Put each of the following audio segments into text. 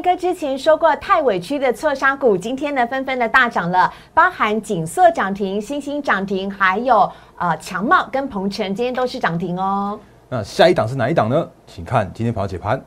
哥之前说过，太委屈的错杀股，今天呢纷纷的大涨了，包含锦瑟涨停、星星涨停，还有呃强茂跟鹏程，今天都是涨停哦。那下一档是哪一档呢？请看今天跑解盘。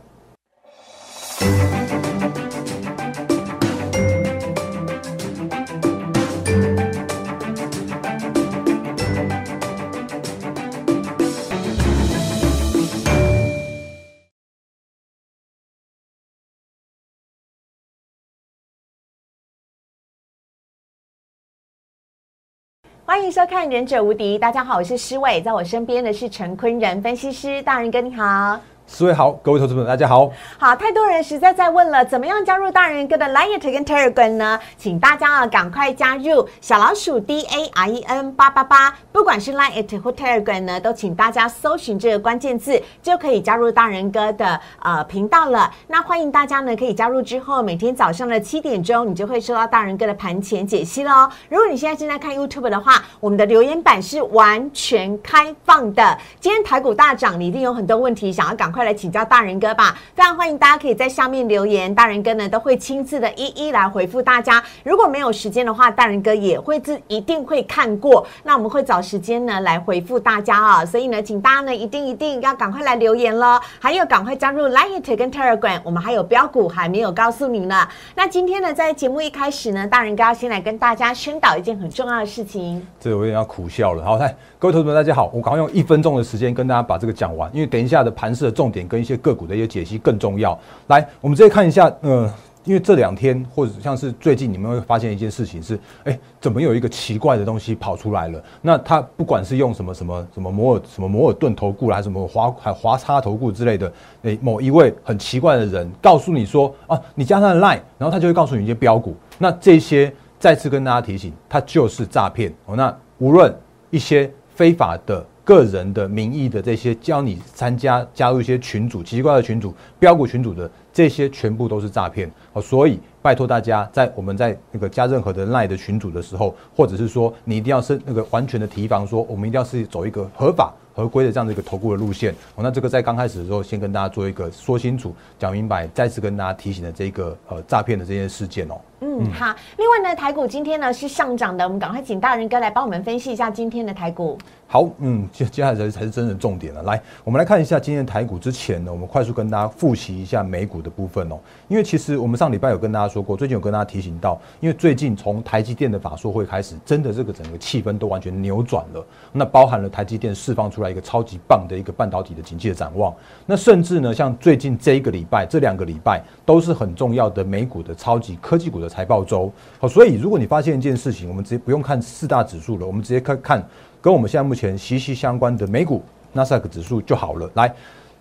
欢迎收看《忍者无敌》，大家好，我是施伟，在我身边的是陈坤仁分析师，大人哥你好。四位好，各位投资者大家好。好，太多人实在在问了，怎么样加入大人哥的 Line 跟 Telegram 呢？请大家啊，赶快加入小老鼠 D A R E N 八八八，不管是 Line 或 Telegram 呢，都请大家搜寻这个关键字，就可以加入大人哥的呃频道了。那欢迎大家呢，可以加入之后，每天早上的七点钟，你就会收到大人哥的盘前解析喽。如果你现在正在看 YouTube 的话，我们的留言板是完全开放的。今天台股大涨，你一定有很多问题想要赶快。快来请教大人哥吧！非常欢迎大家可以在下面留言，大人哥呢都会亲自的一一来回复大家。如果没有时间的话，大人哥也会自一定会看过。那我们会找时间呢来回复大家啊！所以呢，请大家呢一定一定要赶快来留言喽！还有赶快加入 Line 跟 Telegram，我们还有标股还没有告诉你呢。那今天呢，在节目一开始呢，大人哥要先来跟大家宣导一件很重要的事情。这我有点要苦笑了。好，来各位投资者大家好，我赶快用一分钟的时间跟大家把这个讲完，因为等一下的盘势的重。重点跟一些个股的一些解析更重要。来，我们直接看一下，呃，因为这两天或者像是最近，你们会发现一件事情是，哎，怎么有一个奇怪的东西跑出来了？那它不管是用什么什么什么摩尔什么摩尔顿投顾还是什么华还华差投顾之类的，哎，某一位很奇怪的人告诉你说，啊，你加他的 line，然后他就会告诉你一些标股。那这些再次跟大家提醒，它就是诈骗哦。那无论一些非法的。个人的名义的这些教你参加加入一些群组奇怪的群组标股群组的这些全部都是诈骗哦，所以拜托大家在我们在那个加任何的赖的群组的时候，或者是说你一定要是那个完全的提防，说我们一定要是走一个合法。合规的这样的一个投顾的路线，哦，那这个在刚开始的时候，先跟大家做一个说清楚、讲明白，再次跟大家提醒的这个呃诈骗的这些事件哦。嗯，好。另外呢，台股今天呢是上涨的，我们赶快请大人哥来帮我们分析一下今天的台股。好，嗯，接接下来才才是真正重点了。来，我们来看一下今天台股之前呢，我们快速跟大家复习一下美股的部分哦。因为其实我们上礼拜有跟大家说过，最近有跟大家提醒到，因为最近从台积电的法说会开始，真的这个整个气氛都完全扭转了。那包含了台积电释放出来。一个超级棒的一个半导体的景气的展望，那甚至呢，像最近这一个礼拜、这两个礼拜都是很重要的美股的超级科技股的财报周。好，所以如果你发现一件事情，我们直接不用看四大指数了，我们直接看看跟我们现在目前息息相关的美股纳斯达克指数就好了。来。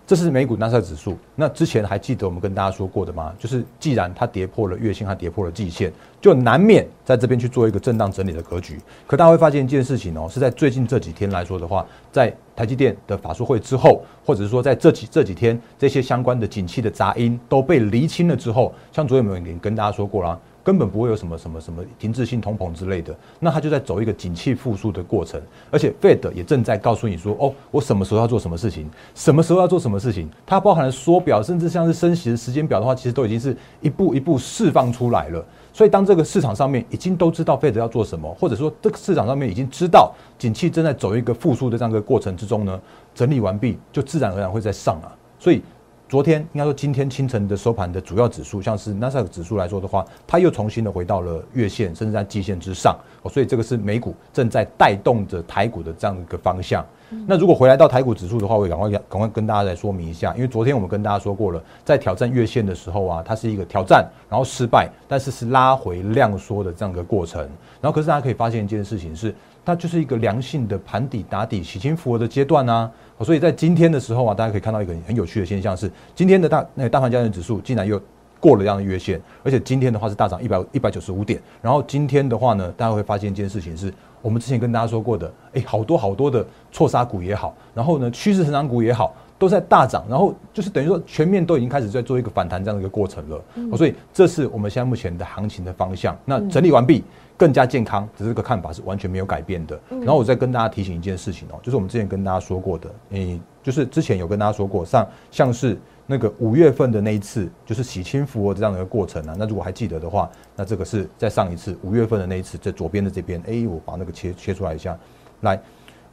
这是美股纳斯达克指数。那之前还记得我们跟大家说过的吗？就是既然它跌破了月线，它跌破了季线，就难免在这边去做一个震荡整理的格局。可大家会发现一件事情哦，是在最近这几天来说的话，在台积电的法术会之后，或者是说在这几这几天这些相关的景气的杂音都被厘清了之后，像昨天我们已经跟大家说过了。根本不会有什么什么什么停滞性通膨之类的，那它就在走一个景气复苏的过程，而且 Fed 也正在告诉你说，哦，我什么时候要做什么事情，什么时候要做什么事情，它包含了缩表，甚至像是升息的时间表的话，其实都已经是一步一步释放出来了。所以当这个市场上面已经都知道 Fed 要做什么，或者说这个市场上面已经知道景气正在走一个复苏的这样一个过程之中呢，整理完毕，就自然而然会在上啊，所以。昨天应该说今天清晨的收盘的主要指数，像是纳斯达克指数来说的话，它又重新的回到了月线，甚至在季线之上。哦，所以这个是美股正在带动着台股的这样一个方向。那如果回来到台股指数的话，我赶快赶快跟大家来说明一下，因为昨天我们跟大家说过了，在挑战月线的时候啊，它是一个挑战，然后失败，但是是拉回量缩的这样一个过程。然后可是大家可以发现一件事情是，它就是一个良性的盘底打底、洗清复合的阶段啊。所以在今天的时候啊，大家可以看到一个很有趣的现象是，今天的大那个大盘交易指数竟然又过了这样的月线，而且今天的话是大涨一百一百九十五点。然后今天的话呢，大家会发现一件事情是，我们之前跟大家说过的，哎，好多好多的错杀股也好，然后呢趋势成长股也好，都在大涨，然后就是等于说全面都已经开始在做一个反弹这样的一个过程了。所以这是我们现在目前的行情的方向。那整理完毕。更加健康，只是这个看法是完全没有改变的。然后我再跟大家提醒一件事情哦，就是我们之前跟大家说过的，诶，就是之前有跟大家说过，像像是那个五月份的那一次，就是洗清复活这样的一个过程啊。那如果还记得的话，那这个是在上一次五月份的那一次，在左边的这边，哎，我把那个切切出来一下，来，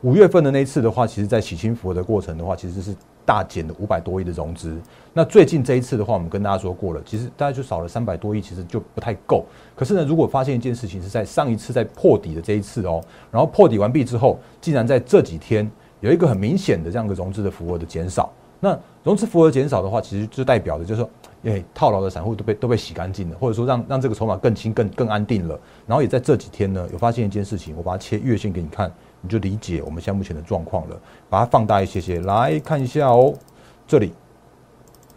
五月份的那一次的话，其实在洗清复活的过程的话，其实是大减的五百多亿的融资。那最近这一次的话，我们跟大家说过了，其实大概就少了三百多亿，其实就不太够。可是呢，如果发现一件事情是在上一次在破底的这一次哦，然后破底完毕之后，竟然在这几天有一个很明显的这样的融资的幅额的减少。那融资幅额减少的话，其实就代表的就是说，哎，套牢的散户都被都被洗干净了，或者说让让这个筹码更轻、更更安定了。然后也在这几天呢，有发现一件事情，我把它切月线给你看，你就理解我们现在目前的状况了。把它放大一些些来看一下哦，这里，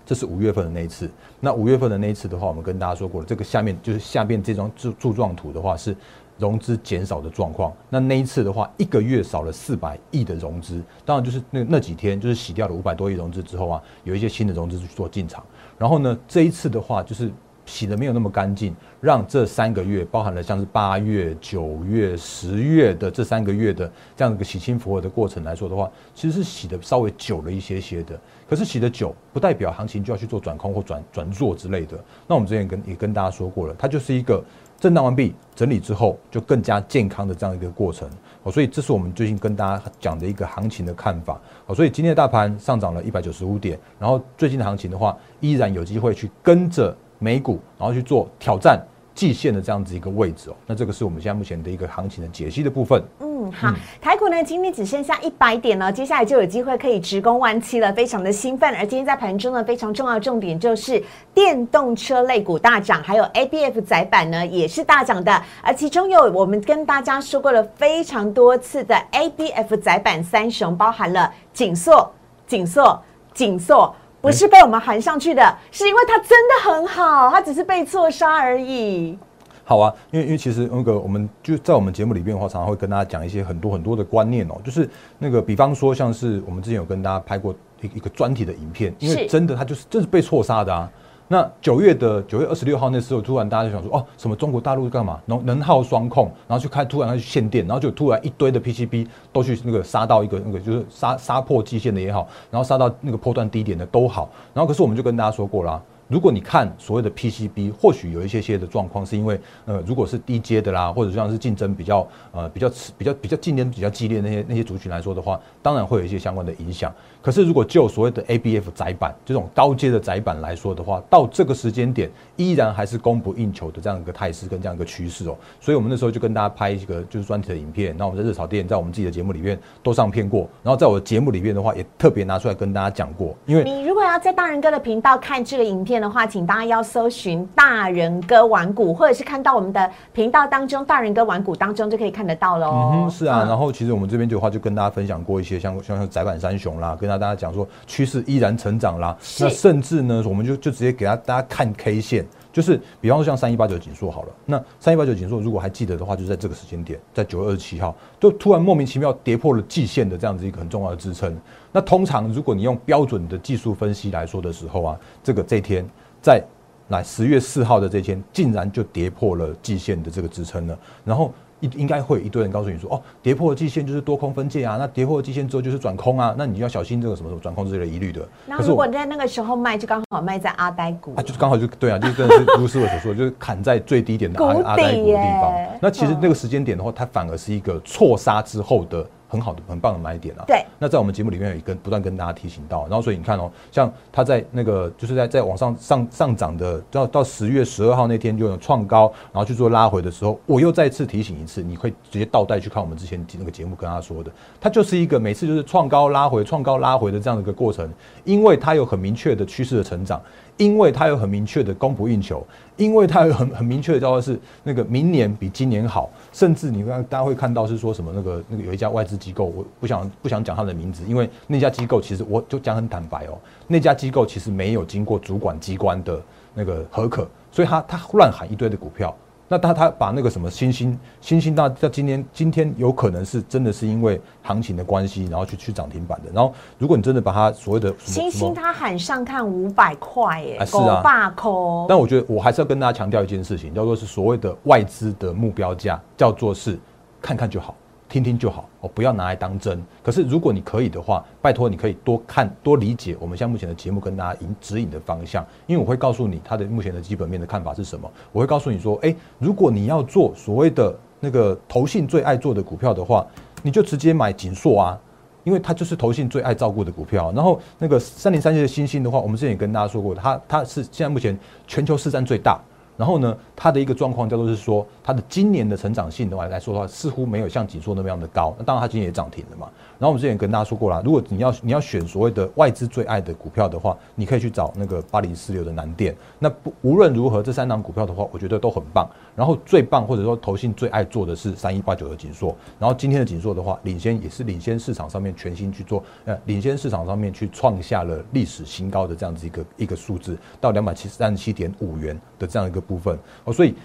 这是五月份的那一次。那五月份的那一次的话，我们跟大家说过了，这个下面就是下面这张柱柱状图的话是。融资减少的状况，那那一次的话，一个月少了四百亿的融资，当然就是那那几天就是洗掉了五百多亿融资之后啊，有一些新的融资去做进场，然后呢，这一次的话就是洗的没有那么干净，让这三个月包含了像是八月、九月、十月的这三个月的这样一个洗清浮额的过程来说的话，其实是洗的稍微久了一些些的。可是洗的久，不代表行情就要去做转空或转转弱之类的。那我们之前跟也跟大家说过了，它就是一个。震荡完毕，整理之后就更加健康的这样一个过程哦，所以这是我们最近跟大家讲的一个行情的看法哦，所以今天的大盘上涨了一百九十五点，然后最近的行情的话，依然有机会去跟着美股，然后去做挑战季线的这样子一个位置哦，那这个是我们现在目前的一个行情的解析的部分。嗯好，台股呢今天只剩下一百点了，接下来就有机会可以直攻万七了，非常的兴奋。而今天在盘中呢，非常重要重点就是电动车类股大涨，还有 A B F 窄板呢也是大涨的。而其中有我们跟大家说过了非常多次的 A B F 窄板三雄，包含了紧缩、紧缩、紧缩，不是被我们喊上去的，是因为它真的很好，它只是被错杀而已。好啊，因为因为其实那个我们就在我们节目里边的话，常常会跟大家讲一些很多很多的观念哦，就是那个比方说像是我们之前有跟大家拍过一一个专题的影片，因为真的它就是真是被错杀的啊。那九月的九月二十六号那时候，突然大家就想说哦，什么中国大陆干嘛能能耗双控，然后去开突然去限电，然后就突然一堆的 PCB 都去那个杀到一个那个就是杀杀破季线的也好，然后杀到那个破断低点的都好，然后可是我们就跟大家说过啦。如果你看所谓的 PCB，或许有一些些的状况，是因为呃，如果是低阶的啦，或者像是竞争比较呃比较比较比较竞争比较激烈那些那些族群来说的话，当然会有一些相关的影响。可是如果就所谓的 ABF 窄板这种高阶的窄板来说的话，到这个时间点依然还是供不应求的这样一个态势跟这样一个趋势哦。所以我们那时候就跟大家拍一个就是专题的影片，那我们在热炒店在我们自己的节目里面都上片过，然后在我的节目里面的话也特别拿出来跟大家讲过。因为你如果要在大人哥的频道看这个影片。的话，请大家要搜寻大人哥玩股，或者是看到我们的频道当中大人哥玩股当中就可以看得到喽。嗯哼，是啊。然后其实我们这边的话就跟大家分享过一些像像像窄板三雄啦，跟大家讲说趋势依然成长啦。那甚至呢，我们就就直接给他大家看 K 线，就是比方说像三一八九锦硕好了。那三一八九锦硕如果还记得的话，就在这个时间点，在九月二十七号，就突然莫名其妙跌破了季线的这样子一个很重要的支撑。那通常如果你用标准的技术分析来说的时候啊，这个这天在来十月四号的这天，竟然就跌破了季线的这个支撑了，然后。应应该会有一堆人告诉你说，哦，跌破季线就是多空分界啊，那跌破季线之后就是转空啊，那你要小心这个什么什么转空之类的疑虑的。那如果在那个时候卖，就刚好卖在阿呆股，啊，就是刚好就对啊，就真的是如思伟所说，就是砍在最低点的阿阿呆股的地方。那其实那个时间点的话，它反而是一个错杀之后的。很好的、很棒的买点啊！对，那在我们节目里面有一跟不断跟大家提醒到，然后所以你看哦，像它在那个就是在在往上上上涨的，到到十月十二号那天就有创高，然后去做拉回的时候，我又再次提醒一次，你会直接倒带去看我们之前那个节目跟他说的，它就是一个每次就是创高拉回、创高拉回的这样的一个过程，因为它有很明确的趋势的成长。因为它有很明确的供不应求，因为它有很很明确的叫做是那个明年比今年好，甚至你看大家会看到是说什么那个那个有一家外资机构，我不想不想讲他的名字，因为那家机构其实我就讲很坦白哦，那家机构其实没有经过主管机关的那个核可，所以他他乱喊一堆的股票。那他他把那个什么星星星星大到今天今天有可能是真的是因为行情的关系，然后去去涨停板的。然后如果你真的把它所谓的星星，他喊上看五百块哎，是啊，霸口。但我觉得我还是要跟大家强调一件事情，叫做是所谓的外资的目标价，叫做是看看就好。听听就好哦，不要拿来当真。可是如果你可以的话，拜托你可以多看多理解我们像目前的节目跟大家引指引的方向，因为我会告诉你它的目前的基本面的看法是什么。我会告诉你说，诶，如果你要做所谓的那个投信最爱做的股票的话，你就直接买锦硕啊，因为它就是投信最爱照顾的股票。然后那个三零三七的星星的话，我们之前也跟大家说过，它它是现在目前全球市占最大。然后呢，它的一个状况叫做是说，它的今年的成长性的话来说的话，似乎没有像锦硕那么样的高。那当然，它今年也涨停了嘛。然后我们之前跟大家说过啦，如果你要你要选所谓的外资最爱的股票的话，你可以去找那个八零四六的南电。那不无论如何，这三档股票的话，我觉得都很棒。然后最棒或者说投信最爱做的是三一八九的紧缩。然后今天的紧缩的话，领先也是领先市场上面全新去做，呃，领先市场上面去创下了历史新高的这样子一个一个数字，到两百七十三十七点五元的这样一个部分。哦，所以。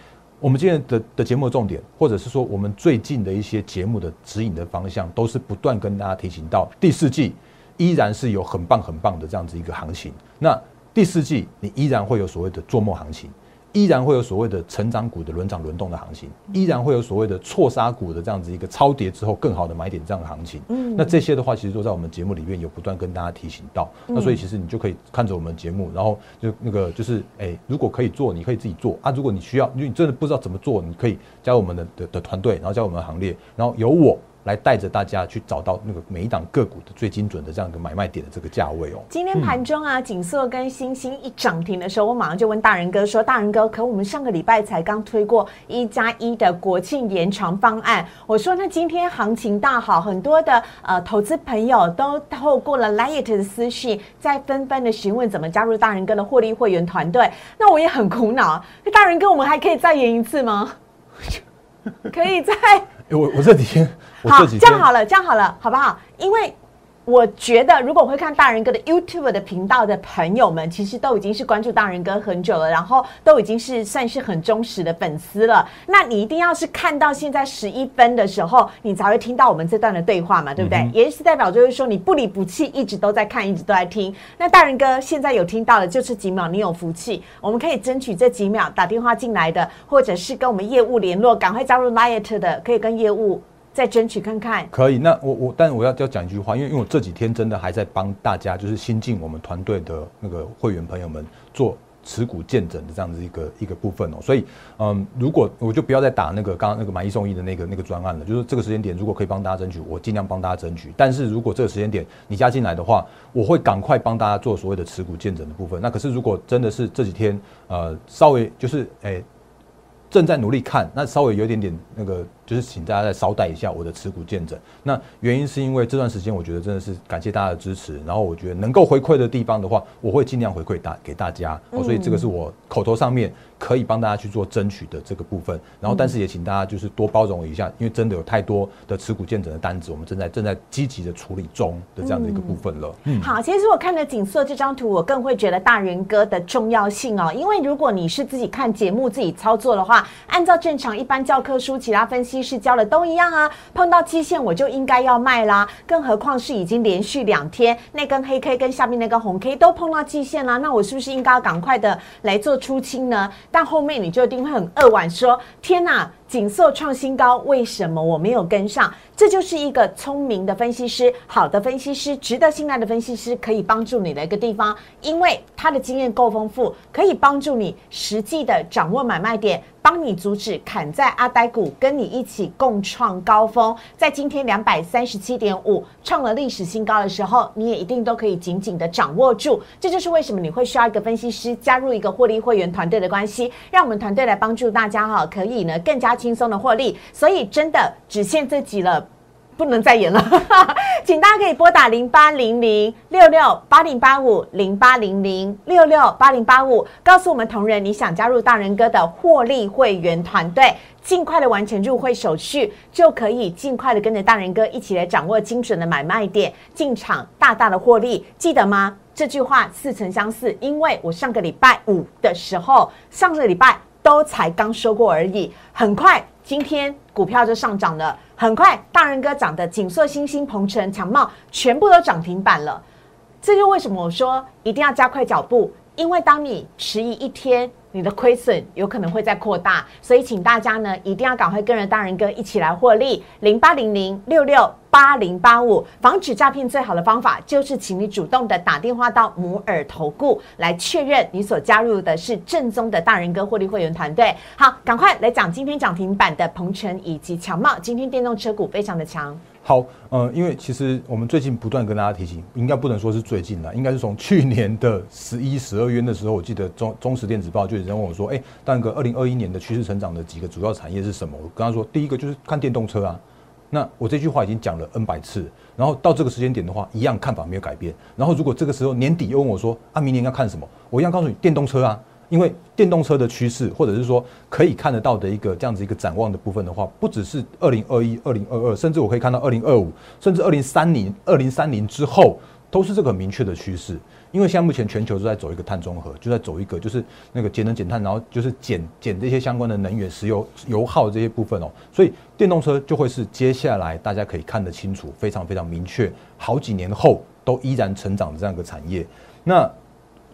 我们今天的的节目重点，或者是说我们最近的一些节目的指引的方向，都是不断跟大家提醒到第四季依然是有很棒很棒的这样子一个行情。那第四季你依然会有所谓的做梦行情。依然会有所谓的成长股的轮涨轮动的行情，依然会有所谓的错杀股的这样子一个超跌之后更好的买点这样的行情。嗯，那这些的话，其实都在我们节目里面有不断跟大家提醒到。那所以其实你就可以看着我们节目，然后就那个就是哎，如果可以做，你可以自己做啊。如果你需要，你真的不知道怎么做，你可以加入我们的的的团队，然后加入我们的行列，然后有我。来带着大家去找到那个每一档个股的最精准的这样一个买卖点的这个价位哦。今天盘中啊，景瑟跟星星一涨停的时候，我马上就问大人哥说：“大人哥，可我们上个礼拜才刚推过一加一的国庆延长方案。”我说：“那今天行情大好，很多的呃投资朋友都透过了 Light 的私讯，在纷纷的询问怎么加入大人哥的获利会员团队。那我也很苦恼，大人哥，我们还可以再演一次吗？可以再？我我这几天。好，这样好了，这样好了，好不好？因为我觉得，如果会看大人哥的 YouTube 的频道的朋友们，其实都已经是关注大人哥很久了，然后都已经是算是很忠实的粉丝了。那你一定要是看到现在十一分的时候，你才会听到我们这段的对话嘛，对不对？也是代表就是说你不离不弃，一直都在看，一直都在听。那大人哥现在有听到的，就是几秒，你有福气，我们可以争取这几秒打电话进来的，或者是跟我们业务联络，赶快加入 Light 的，可以跟业务。再争取看看，可以。那我我，但我要要讲一句话，因为因为我这几天真的还在帮大家，就是新进我们团队的那个会员朋友们做持股见证的这样子一个一个部分哦。所以，嗯，如果我就不要再打那个刚刚那个买一送一的那个那个专案了，就是这个时间点如果可以帮大家争取，我尽量帮大家争取。但是如果这个时间点你加进来的话，我会赶快帮大家做所谓的持股见证的部分。那可是如果真的是这几天呃稍微就是诶正在努力看，那稍微有点点那个。就是请大家再稍待一下我的持股见证。那原因是因为这段时间我觉得真的是感谢大家的支持，然后我觉得能够回馈的地方的话，我会尽量回馈大给大家。所以这个是我口头上面可以帮大家去做争取的这个部分。然后但是也请大家就是多包容一下，因为真的有太多的持股见证的单子，我们正在正在积极的处理中的这样的一个部分了。嗯，好，其实我看了景色这张图，我更会觉得大人哥的重要性哦。因为如果你是自己看节目自己操作的话，按照正常一般教科书其他分析。是交了都一样啊，碰到期限我就应该要卖啦，更何况是已经连续两天那根黑 K 跟下面那根红 K 都碰到季线啦，那我是不是应该要赶快的来做出清呢？但后面你就一定会很扼腕说：天哪！锦瑟创新高，为什么我没有跟上？这就是一个聪明的分析师，好的分析师，值得信赖的分析师，可以帮助你的一个地方，因为他的经验够丰富，可以帮助你实际的掌握买卖点，帮你阻止砍在阿呆股，跟你一起共创高峰。在今天两百三十七点五创了历史新高的时候，你也一定都可以紧紧的掌握住。这就是为什么你会需要一个分析师加入一个获利会员团队的关系，让我们团队来帮助大家哈，可以呢更加。轻松的获利，所以真的只限这几了，不能再演了。请大家可以拨打零八零零六六八零八五零八零零六六八零八五，告诉我们同仁你想加入大人哥的获利会员团队，尽快的完成入会手续，就可以尽快的跟着大人哥一起来掌握精准的买卖点，进场大大的获利。记得吗？这句话似曾相似，因为我上个礼拜五的时候，上个礼拜。都才刚说过而已，很快今天股票就上涨了，很快大人哥涨的锦瑟、星星、鹏程、强茂全部都涨停板了。这就为什么我说一定要加快脚步，因为当你迟疑一天，你的亏损有可能会再扩大，所以请大家呢一定要赶快跟着大人哥一起来获利。零八零零六六八零八五，防止诈骗最好的方法就是请你主动的打电话到摩尔投顾来确认你所加入的是正宗的大人哥获利会员团队。好，赶快来讲今天涨停板的鹏程以及强茂，今天电动车股非常的强。好，呃，因为其实我们最近不断跟大家提醒，应该不能说是最近了，应该是从去年的十一、十二月的时候，我记得中中时电子报就有人问我说，哎，大哥，二零二一年的趋势成长的几个主要产业是什么？我跟他说，第一个就是看电动车啊。那我这句话已经讲了 N 百次，然后到这个时间点的话，一样看法没有改变。然后如果这个时候年底又问我说，啊，明年要看什么？我一样告诉你，电动车啊。因为电动车的趋势，或者是说可以看得到的一个这样子一个展望的部分的话，不只是二零二一、二零二二，甚至我可以看到二零二五，甚至二零三零、二零三零之后，都是这个明确的趋势。因为现在目前全球都在走一个碳中和，就在走一个就是那个节能减碳，然后就是减减这些相关的能源、石油、油耗这些部分哦，所以电动车就会是接下来大家可以看得清楚、非常非常明确，好几年后都依然成长的这样一个产业。那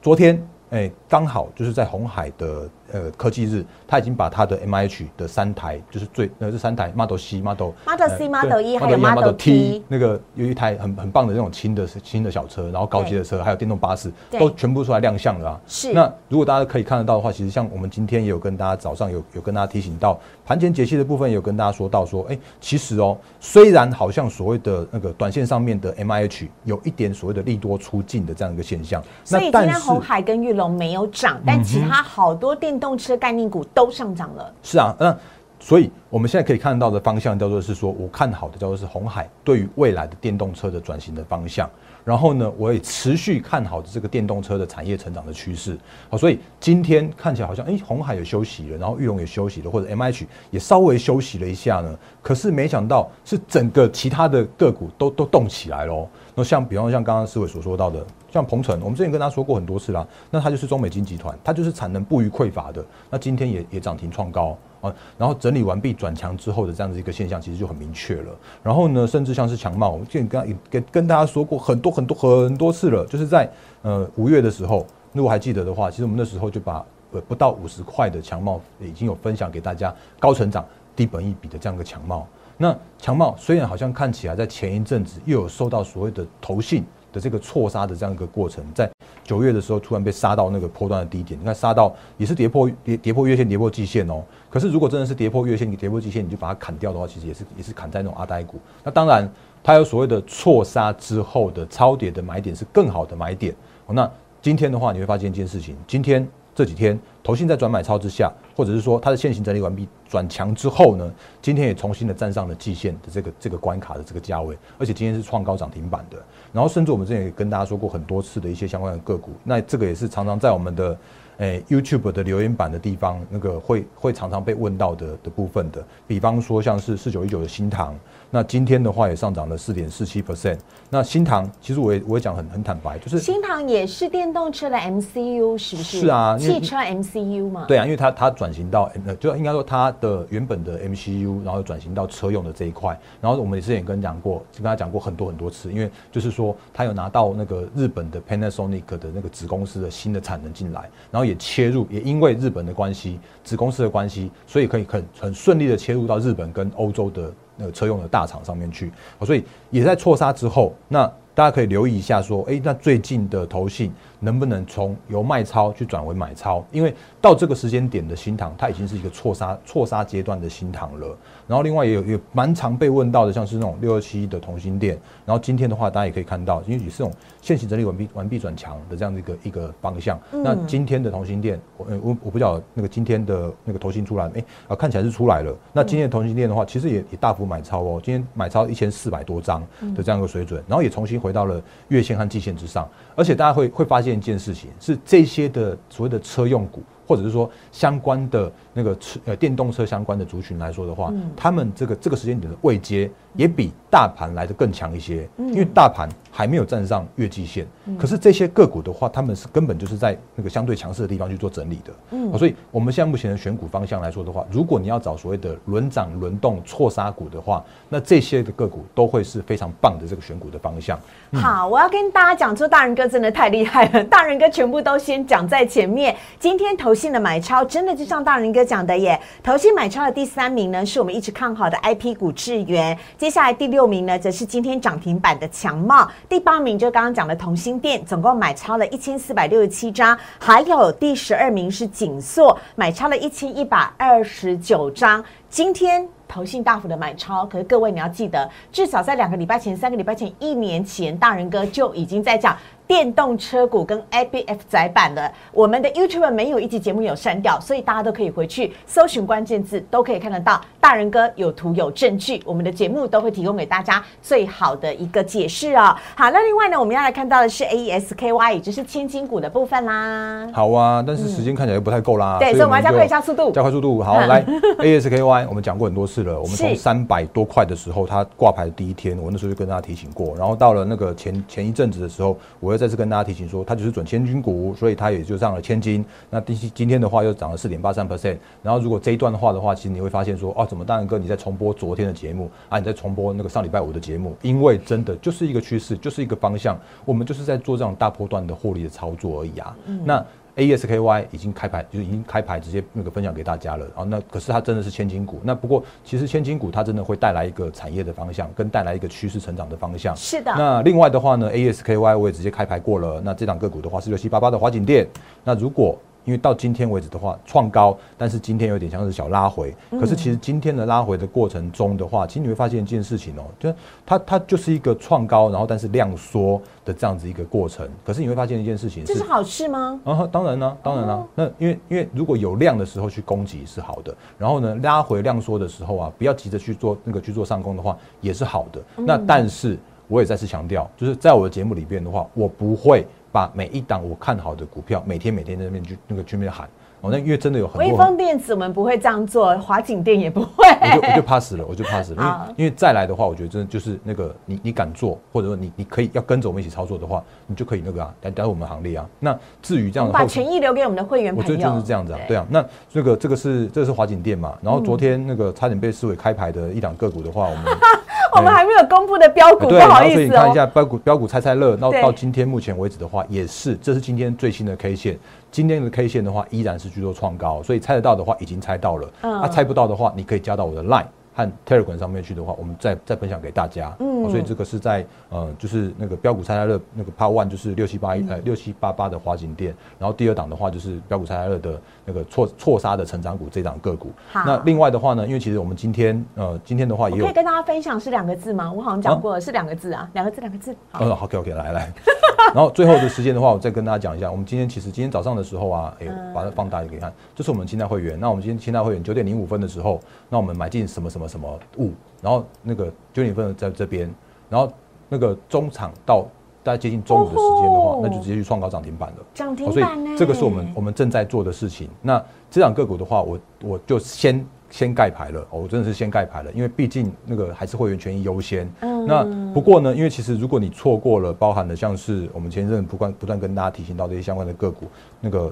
昨天。哎，刚好就是在红海的呃科技日，他已经把他的 M I H 的三台，就是最呃这三台 Model C、Model Model C、Model 一还有 Model T，那个有一台很很棒的那种轻的轻的小车，然后高级的车，还有电动巴士，都全部出来亮相了。是。那如果大家可以看得到的话，其实像我们今天也有跟大家早上有有跟大家提醒到盘前解析的部分，有跟大家说到说，哎，其实哦，虽然好像所谓的那个短线上面的 M I H 有一点所谓的利多出尽的这样一个现象，所以今天红海跟玉龙没有涨，但其他好多电动车概念股都上涨了。是啊，嗯所以我们现在可以看到的方向叫做是说，我看好的叫做是红海对于未来的电动车的转型的方向。然后呢，我也持续看好的这个电动车的产业成长的趋势。好，所以今天看起来好像，哎，红海也休息了，然后玉龙也休息了，或者 M H 也稍微休息了一下呢。可是没想到是整个其他的个股都都动起来喽。那像比方像刚刚思伟所说到的，像鹏程，我们之前跟他说过很多次啦，那它就是中美金集团，它就是产能不予匮乏的。那今天也也涨停创高。啊，然后整理完毕转强之后的这样子一个现象，其实就很明确了。然后呢，甚至像是强茂，我之前跟跟跟大家说过很多很多很多次了，就是在呃五月的时候，如果还记得的话，其实我们那时候就把呃不到五十块的强茂已经有分享给大家，高成长、低本益比的这样一个强茂。那强茂虽然好像看起来在前一阵子又有受到所谓的投信这个错杀的这样一个过程，在。九月的时候，突然被杀到那个波段的低点，你看杀到也是跌破跌跌破月线、跌破季线哦。可是如果真的是跌破月线你、跌破季线，你就把它砍掉的话，其实也是也是砍在那种阿呆股。那当然，它有所谓的错杀之后的超跌的买点是更好的买点。那今天的话，你会发现一件事情：今天这几天投信在转买超之下，或者是说它的现行整理完毕转强之后呢，今天也重新的站上了季线的这个这个关卡的这个价位，而且今天是创高涨停板的。然后，甚至我们之前也跟大家说过很多次的一些相关的个股，那这个也是常常在我们的诶 YouTube 的留言板的地方，那个会会常常被问到的的部分的，比方说像是四九一九的新塘。那今天的话也上涨了四点四七 percent。那新塘其实我也我也讲很很坦白，就是新塘也是电动车的 MCU 是不是？是啊，汽车 MCU 嘛。对啊，因为它它转型到呃，就应该说它的原本的 MCU，然后转型到车用的这一块。然后我们之前也跟讲过，跟他讲过很多很多次，因为就是说他有拿到那个日本的 Panasonic 的那个子公司的新的产能进来，然后也切入，也因为日本的关系，子公司的关系，所以可以很很顺利的切入到日本跟欧洲的。那个车用的大厂上面去，所以也在错杀之后，那大家可以留意一下，说，哎，那最近的投信能不能从由卖超去转为买超？因为到这个时间点的新塘，它已经是一个错杀错杀阶段的新塘了。然后另外也有也蛮常被问到的，像是那种六二七的同心店。然后今天的话，大家也可以看到，因为也是这种现行整理完毕完毕转强的这样的一个一个方向。那今天的同心店，我我我不知道那个今天的那个头型出来，哎啊看起来是出来了。那今天的同心店的话，其实也也大幅买超哦，今天买超一千四百多张的这样一个水准，然后也重新回到了月线和季线之上。而且大家会会发现一件事情，是这些的所谓的车用股。或者是说相关的那个车呃电动车相关的族群来说的话，他们这个这个时间点的位阶也比大盘来的更强一些，因为大盘还没有站上月季线，可是这些个股的话，他们是根本就是在那个相对强势的地方去做整理的，嗯，所以我们现在目前的选股方向来说的话，如果你要找所谓的轮涨轮动错杀股的话，那这些的个股都会是非常棒的这个选股的方向。好，我要跟大家讲，说大人哥真的太厉害了，大人哥全部都先讲在前面，今天投。信的买超，真的就像大人哥讲的耶。投信买超的第三名呢，是我们一直看好的 IP 股智源，接下来第六名呢，则是今天涨停板的强茂，第八名就刚刚讲的同心店，总共买超了一千四百六十七张，还有第十二名是锦硕，买超了一千一百二十九张，今天。投信大幅的买超，可是各位你要记得，至少在两个礼拜前、三个礼拜前、一年前，大人哥就已经在讲。电动车股跟 A B F 窄板的，我们的 YouTube 没有一集节目有删掉，所以大家都可以回去搜寻关键字，都可以看得到。大人哥有图有证据，我们的节目都会提供给大家最好的一个解释哦。好，那另外呢，我们要来看到的是 A E S K Y，也就是千金股的部分啦。好啊，但是时间看起来又不太够啦。对，所以我们要加快一下速度，加快速度。好，来 A S K Y，我们讲过很多次了。我们从三百多块的时候，它挂牌的第一天，我那时候就跟大家提醒过。然后到了那个前前一阵子的时候，我又再次跟大家提醒说。它就是准千金股，所以它也就上了千金。那今今天的话又涨了四点八三 percent。然后如果这一段的话的话，其实你会发现说，哦，怎么大然哥你在重播昨天的节目啊？你在重播那个上礼拜五的节目？因为真的就是一个趋势，就是一个方向，我们就是在做这种大波段的获利的操作而已啊。嗯那。ASKY 已经开牌，就已经开牌，直接那个分享给大家了啊。那可是它真的是千金股。那不过其实千金股它真的会带来一个产业的方向，跟带来一个趋势成长的方向。是的。那另外的话呢，ASKY 我也直接开牌过了。那这档个股的话是六七八八的华景店。那如果因为到今天为止的话，创高，但是今天有点像是小拉回。可是其实今天的拉回的过程中的话，其实你会发现一件事情哦，就它它就是一个创高，然后但是量缩的这样子一个过程。可是你会发现一件事情，这是好事吗？啊，当然呢，当然了。那因为因为如果有量的时候去攻击是好的，然后呢拉回量缩的时候啊，不要急着去做那个去做上攻的话也是好的。那但是我也再次强调，就是在我的节目里边的话，我不会。把每一档我看好的股票，每天每天在那边去那个去那边喊哦，那因为真的有很多。微风电子我们不会这样做，华景电也不会。我就我就怕死了，我就怕死了，因为因为再来的话，我觉得真的就是那个你你敢做，或者说你你可以要跟着我们一起操作的话，你就可以那个啊，来加入我们行列啊。那至于这样，把权益留给我们的会员朋友，我觉得就是这样子啊，对啊。那这个这个是这个是华景电嘛，然后昨天那个差点被视为开牌的一档个股的话，我们。我们还没有公布的标股，不好意思哦。所以你看一下标股，标股猜猜乐。那到今天目前为止的话，也是，这是今天最新的 K 线。今天的 K 线的话，依然是去做创高，所以猜得到的话，已经猜到了。嗯。啊，猜不到的话，你可以加到我的 Line。和 Telegram 上面去的话，我们再再分享给大家。嗯，所以这个是在呃，就是那个标股猜猜乐那个 Part One 就是六七八一呃六七八八的华景店，然后第二档的话就是标股猜猜乐的那个错错杀的成长股这档个股。好，那另外的话呢，因为其实我们今天呃今天的话也有可以跟大家分享是两个字吗？我好像讲过是两个字啊，两个字两个字。好，OK OK，来来。然后最后的时间的话，我再跟大家讲一下，我们今天其实今天早上的时候啊，哎，把它放大一点看，这是我们清代会员。那我们今天清代会员九点零五分的时候，那我们买进什么什么什么物。然后那个九点分在这边，然后那个中场到大概接近中午的时间的话，那就直接去创高涨停板了。涨停板这个是我们我们正在做的事情。那这两个股的话，我我就先先盖牌了。我真的是先盖牌了，因为毕竟那个还是会员权益优先。嗯。那不过呢，因为其实如果你错过了，包含的像是我们前阵不断不断跟大家提醒到这些相关的个股，那个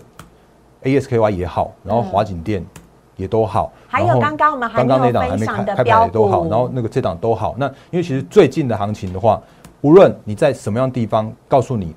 ASKY 也好，然后华景店。也都好，还有刚刚我们刚刚那档还没开开牌也都好，然后那个这档都好。那因为其实最近的行情的话，无论你在什么样地方，告诉你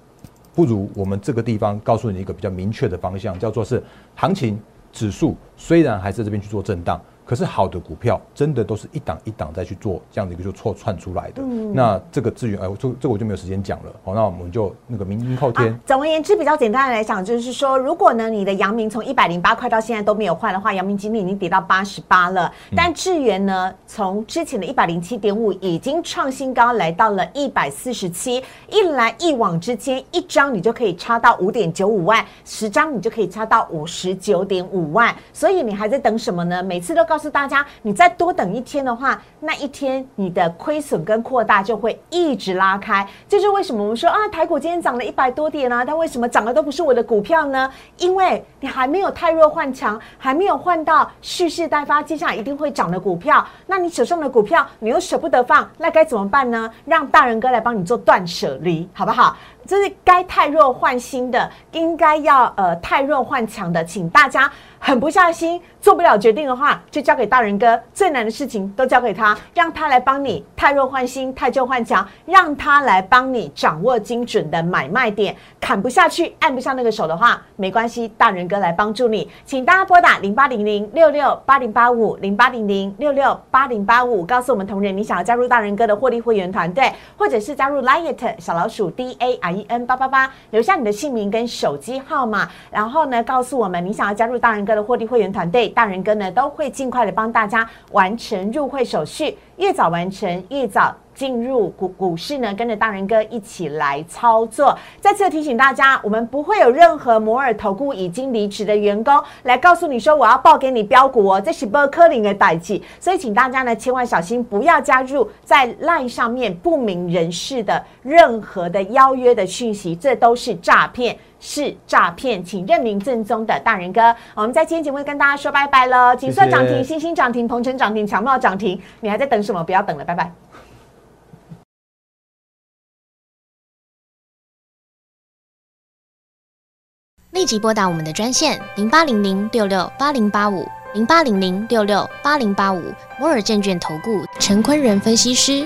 不如我们这个地方告诉你一个比较明确的方向，叫做是行情指数虽然还在这边去做震荡。可是好的股票真的都是一档一档再去做这样的一个就错串出来的。那这个资源哎，这这我就没有时间讲了。好，那我们就那个明天后天。总而言之，比较简单的来讲，就是说，如果呢你的阳明从一百零八块到现在都没有换的话，阳明今天已经跌到八十八了。但智源呢，从之前的一百零七点五已经创新高，来到了一百四十七。一来一往之间，一张你就可以差到五点九五万，十张你就可以差到五十九点五万。所以你还在等什么呢？每次都告。告诉大家，你再多等一天的话，那一天你的亏损跟扩大就会一直拉开。这是为什么？我们说啊，台股今天涨了一百多点啊，但为什么涨的都不是我的股票呢？因为你还没有太弱换强，还没有换到蓄势待发，接下来一定会涨的股票。那你手上的股票，你又舍不得放，那该怎么办呢？让大人哥来帮你做断舍离，好不好？这是该太弱换新的，应该要呃太弱换强的，请大家狠不下心，做不了决定的话，就交给大人哥，最难的事情都交给他，让他来帮你太弱换新，太旧换强，让他来帮你掌握精准的买卖点。砍不下去，按不下那个手的话，没关系，大人哥来帮助你，请大家拨打零八零零六六八零八五零八零零六六八零八五，告诉我们同仁你想要加入大人哥的获利会员团队，或者是加入 Liet 小老鼠 D A I E N 八八八，留下你的姓名跟手机号码，然后呢，告诉我们你想要加入大人哥的获利会员团队，大人哥呢都会尽快的帮大家完成入会手续，越早完成越早。进入股股市呢，跟着大人哥一起来操作。再次提醒大家，我们不会有任何摩尔投顾已经离职的员工来告诉你说我要报给你标股哦，这是波科林的代际。所以请大家呢千万小心，不要加入在 LINE 上面不明人士的任何的邀约的讯息，这都是诈骗，是诈骗，请认明正宗的大人哥。我们在今天节目跟大家说拜拜了，锦瑟涨停，星星涨停，鹏程涨停，强茂涨停，你还在等什么？不要等了，拜拜。立即拨打我们的专线零八零零六六八零八五零八零零六六八零八五摩尔证券投顾陈坤仁分析师。